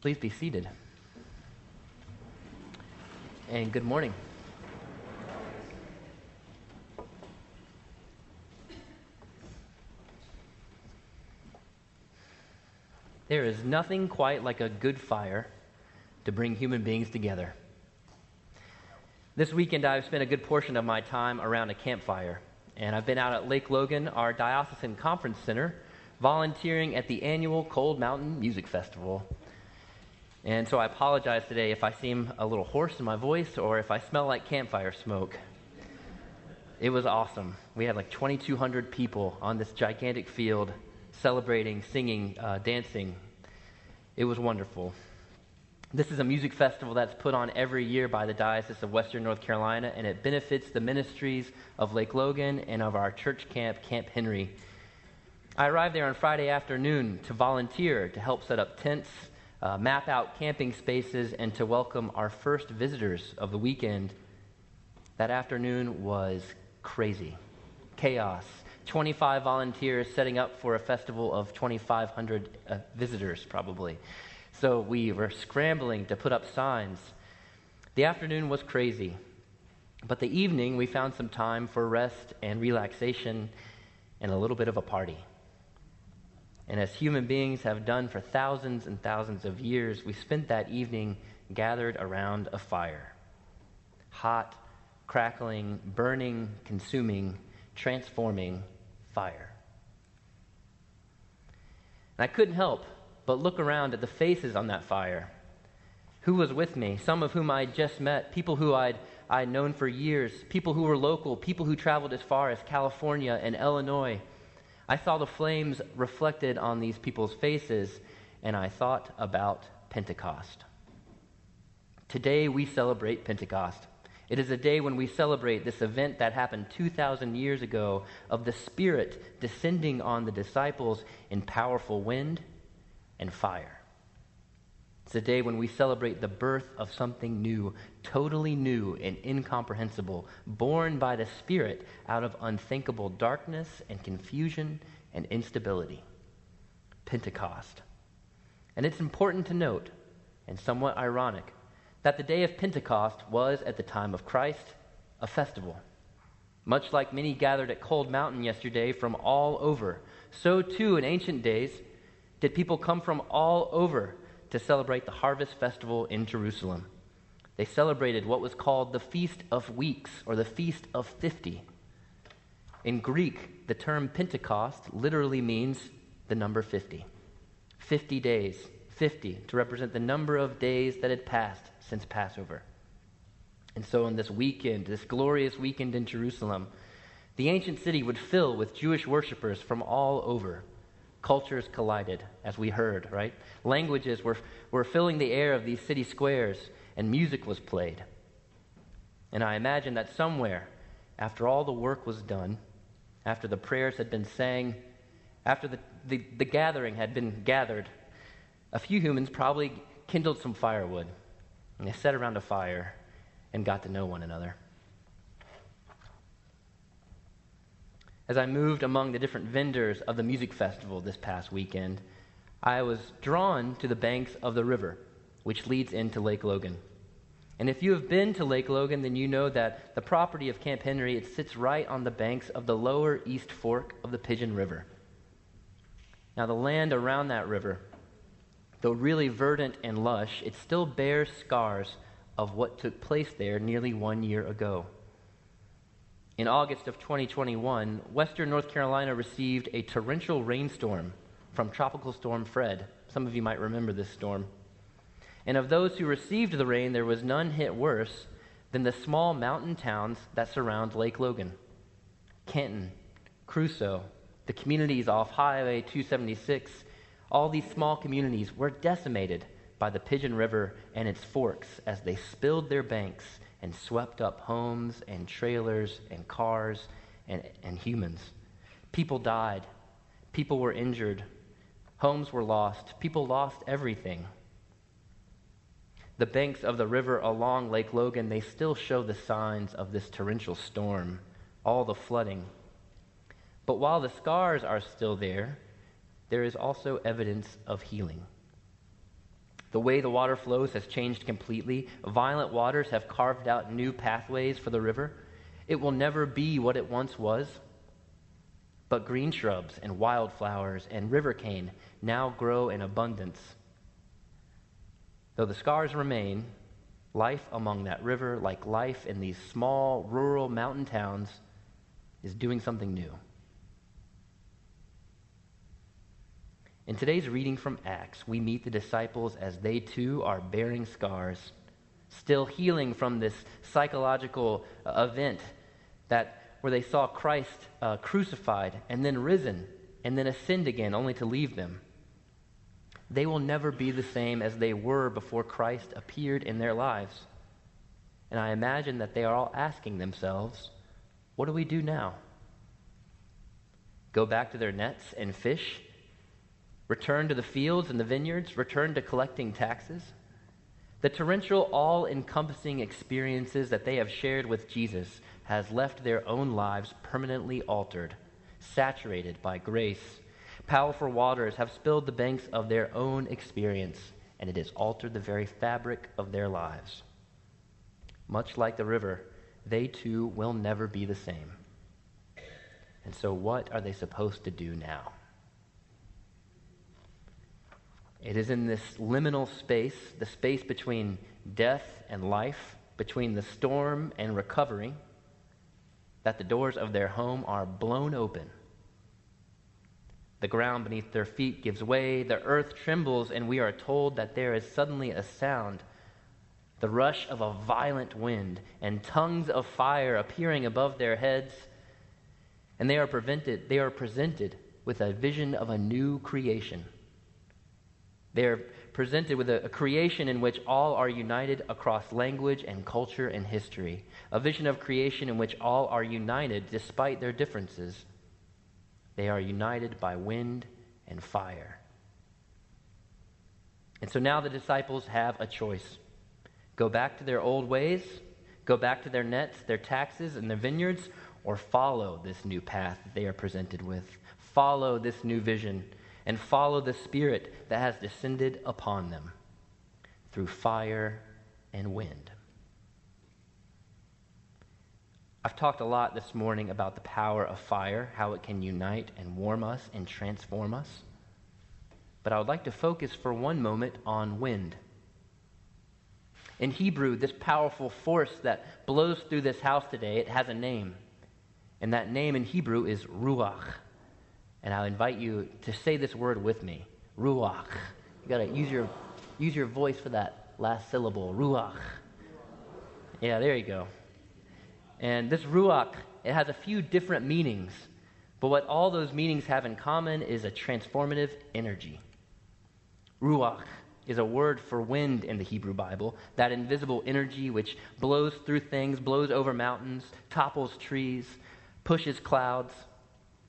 Please be seated. And good morning. There is nothing quite like a good fire to bring human beings together. This weekend, I've spent a good portion of my time around a campfire, and I've been out at Lake Logan, our diocesan conference center, volunteering at the annual Cold Mountain Music Festival. And so I apologize today if I seem a little hoarse in my voice or if I smell like campfire smoke. It was awesome. We had like 2,200 people on this gigantic field celebrating, singing, uh, dancing. It was wonderful. This is a music festival that's put on every year by the Diocese of Western North Carolina, and it benefits the ministries of Lake Logan and of our church camp, Camp Henry. I arrived there on Friday afternoon to volunteer to help set up tents, uh, map out camping spaces, and to welcome our first visitors of the weekend. That afternoon was crazy chaos, 25 volunteers setting up for a festival of 2,500 uh, visitors, probably. So we were scrambling to put up signs. The afternoon was crazy, but the evening we found some time for rest and relaxation and a little bit of a party. And as human beings have done for thousands and thousands of years, we spent that evening gathered around a fire. Hot, crackling, burning, consuming, transforming fire. And I couldn't help but look around at the faces on that fire. Who was with me? Some of whom I'd just met, people who I'd, I'd known for years, people who were local, people who traveled as far as California and Illinois. I saw the flames reflected on these people's faces, and I thought about Pentecost. Today we celebrate Pentecost. It is a day when we celebrate this event that happened 2,000 years ago of the Spirit descending on the disciples in powerful wind and fire. It's a day when we celebrate the birth of something new, totally new and incomprehensible, born by the Spirit out of unthinkable darkness and confusion and instability. Pentecost. And it's important to note, and somewhat ironic, that the day of Pentecost was, at the time of Christ, a festival. Much like many gathered at Cold Mountain yesterday from all over, so too in ancient days did people come from all over to celebrate the harvest festival in Jerusalem. They celebrated what was called the Feast of Weeks or the Feast of Fifty. In Greek, the term Pentecost literally means the number 50. 50 days, 50, to represent the number of days that had passed since Passover. And so, on this weekend, this glorious weekend in Jerusalem, the ancient city would fill with Jewish worshippers from all over. Cultures collided, as we heard, right? Languages were, were filling the air of these city squares, and music was played. And I imagine that somewhere, after all the work was done, after the prayers had been sang, after the, the, the gathering had been gathered, a few humans probably kindled some firewood and they sat around a fire and got to know one another. As I moved among the different vendors of the music festival this past weekend, I was drawn to the banks of the river, which leads into Lake Logan. And if you have been to Lake Logan, then you know that the property of Camp Henry, it sits right on the banks of the lower east fork of the Pigeon River. Now, the land around that river Though really verdant and lush, it still bears scars of what took place there nearly one year ago. In August of 2021, Western North Carolina received a torrential rainstorm from Tropical Storm Fred. Some of you might remember this storm. And of those who received the rain, there was none hit worse than the small mountain towns that surround Lake Logan Canton, Cruso, the communities off Highway 276, all these small communities were decimated by the Pigeon River and its forks as they spilled their banks and swept up homes and trailers and cars and, and humans. People died. People were injured. Homes were lost. People lost everything. The banks of the river along Lake Logan, they still show the signs of this torrential storm, all the flooding. But while the scars are still there, there is also evidence of healing. The way the water flows has changed completely. Violent waters have carved out new pathways for the river. It will never be what it once was. But green shrubs and wildflowers and river cane now grow in abundance. Though the scars remain, life among that river, like life in these small rural mountain towns, is doing something new. In today's reading from Acts, we meet the disciples as they too are bearing scars, still healing from this psychological uh, event that where they saw Christ uh, crucified and then risen and then ascend again, only to leave them. They will never be the same as they were before Christ appeared in their lives. And I imagine that they are all asking themselves, what do we do now? Go back to their nets and fish return to the fields and the vineyards, return to collecting taxes. The torrential, all encompassing experiences that they have shared with Jesus has left their own lives permanently altered, saturated by grace. Powerful waters have spilled the banks of their own experience, and it has altered the very fabric of their lives. Much like the river, they too will never be the same. And so, what are they supposed to do now? It is in this liminal space, the space between death and life, between the storm and recovery, that the doors of their home are blown open. The ground beneath their feet gives way, the earth trembles, and we are told that there is suddenly a sound the rush of a violent wind, and tongues of fire appearing above their heads. And they are, prevented, they are presented with a vision of a new creation they are presented with a, a, creation in which all are united across language and culture and history, a vision of creation in which all are united despite their differences. They are united by wind and fire. And so now the disciples have a choice go back to their old ways, go back to their nets, their taxes, and their vineyards, or follow this new path that they are presented with. Follow this new vision and follow the Spirit that has descended upon them through fire and wind. I've talked a lot this morning about the power of fire, how it can unite and warm us and transform us. But I would like to focus for one moment on wind. In Hebrew, this powerful force that blows through this house today, it has a name. And that name in Hebrew is Ruach. And I'll invite you to say this word with me Ruach. You got to use your, use your voice for that last syllable. Ruach. Yeah, there you go. And this Ruach, it has a few different meanings. But what all those meanings have in common is a transformative energy. Ruach is a word for wind in the Hebrew Bible, that invisible energy which blows through things, blows over mountains, topples trees, pushes clouds.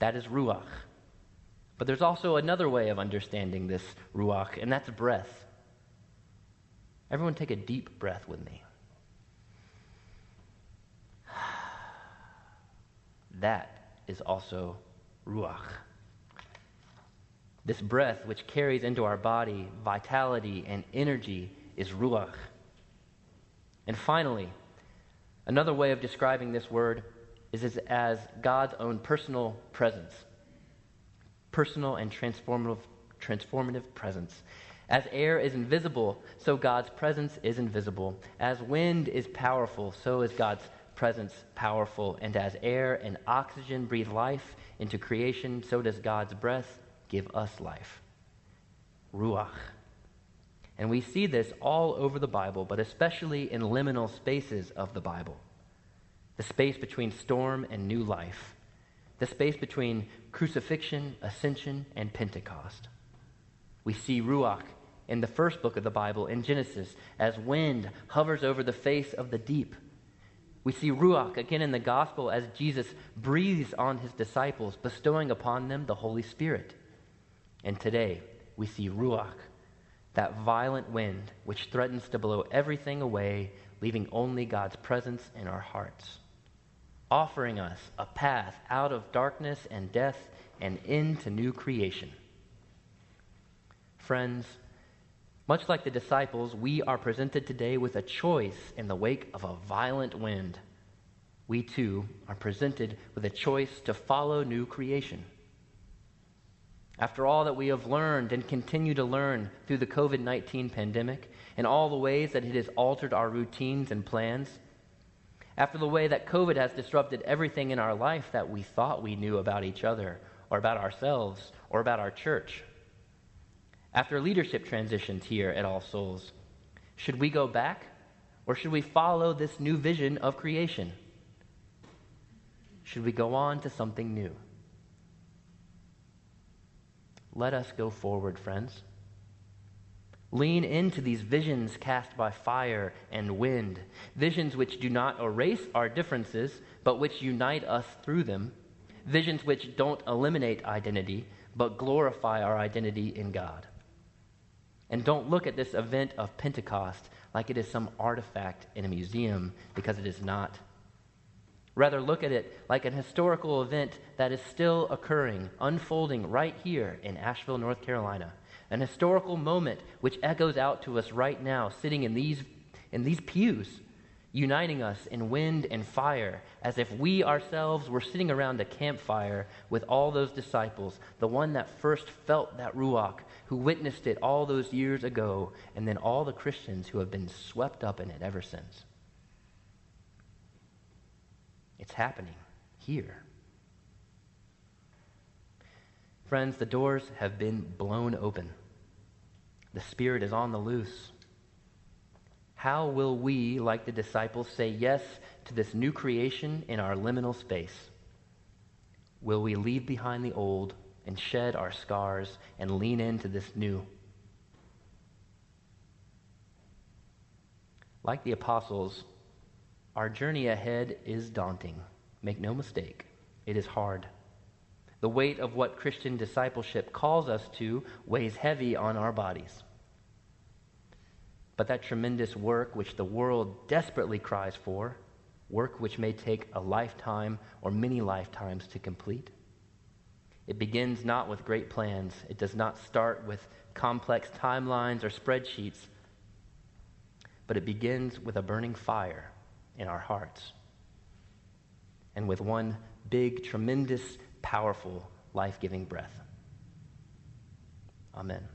That is Ruach. But there's also another way of understanding this ruach, and that's breath. Everyone take a deep breath with me. That is also ruach. This breath, which carries into our body vitality and energy, is ruach. And finally, another way of describing this word is as God's own personal presence personal and transformative, transformative presence. As air is invisible, so God's presence is invisible. As wind is powerful, so is God's presence powerful. And as air and oxygen breathe life into creation, so does God's breath give us life. Ruach. And we see this all over the Bible, but especially in liminal spaces of the Bible the space between storm and new life the space between crucifixion, ascension, and Pentecost. We see Ruach in the first book of the Bible, in Genesis, as wind hovers over the face of the deep. We see Ruach again in the gospel as Jesus breathes on his disciples, bestowing upon them the Holy Spirit. And today, we see Ruach, that violent wind which threatens to blow everything away, leaving only God's presence in our hearts offering us a path out of darkness and death and into new creation. Friends, Much like the disciples, we are presented today with a choice in the wake of a violent wind. We too are presented with a choice to follow new creation. After all that we have learned and continue to learn through the COVID 19 pandemic and all the ways that it has altered our routines and plans, after the way that COVID has disrupted everything in our life that we thought we knew about each other or about ourselves or about our church, after leadership transitions here at All Souls, should we go back or should we follow this new vision of creation? Should we go on to something new? Let us go forward, friends. Lean into these visions cast by fire and wind, visions which do not erase our differences, but which unite us through them, visions which don't eliminate identity, but glorify our identity in God. And don't look at this event of Pentecost like it is some artifact in a museum, because it is not. Rather, look at it like an historical event that is still occurring, unfolding right here in Asheville, North Carolina. An historical moment which echoes out to us right now, sitting in these, in these pews, uniting us in wind and fire, as if we ourselves were sitting around a campfire with all those disciples, the one that first felt that Ruach, who witnessed it all those years ago, and then all the Christians who have been swept up in it ever since. It's happening here. Friends, the doors have been blown open. The Spirit is on the loose. How will we, like the disciples, say yes to this new creation in our liminal space? Will we leave behind the old and shed our scars and lean into this new? Like the apostles, our journey ahead is daunting. Make no mistake, it is hard. The weight of what Christian discipleship calls us to weighs heavy on our bodies. But that tremendous work which the world desperately cries for, work which may take a lifetime or many lifetimes to complete, it begins not with great plans. It does not start with complex timelines or spreadsheets, but it begins with a burning fire in our hearts. And with one big, tremendous, powerful, life giving breath. Amen.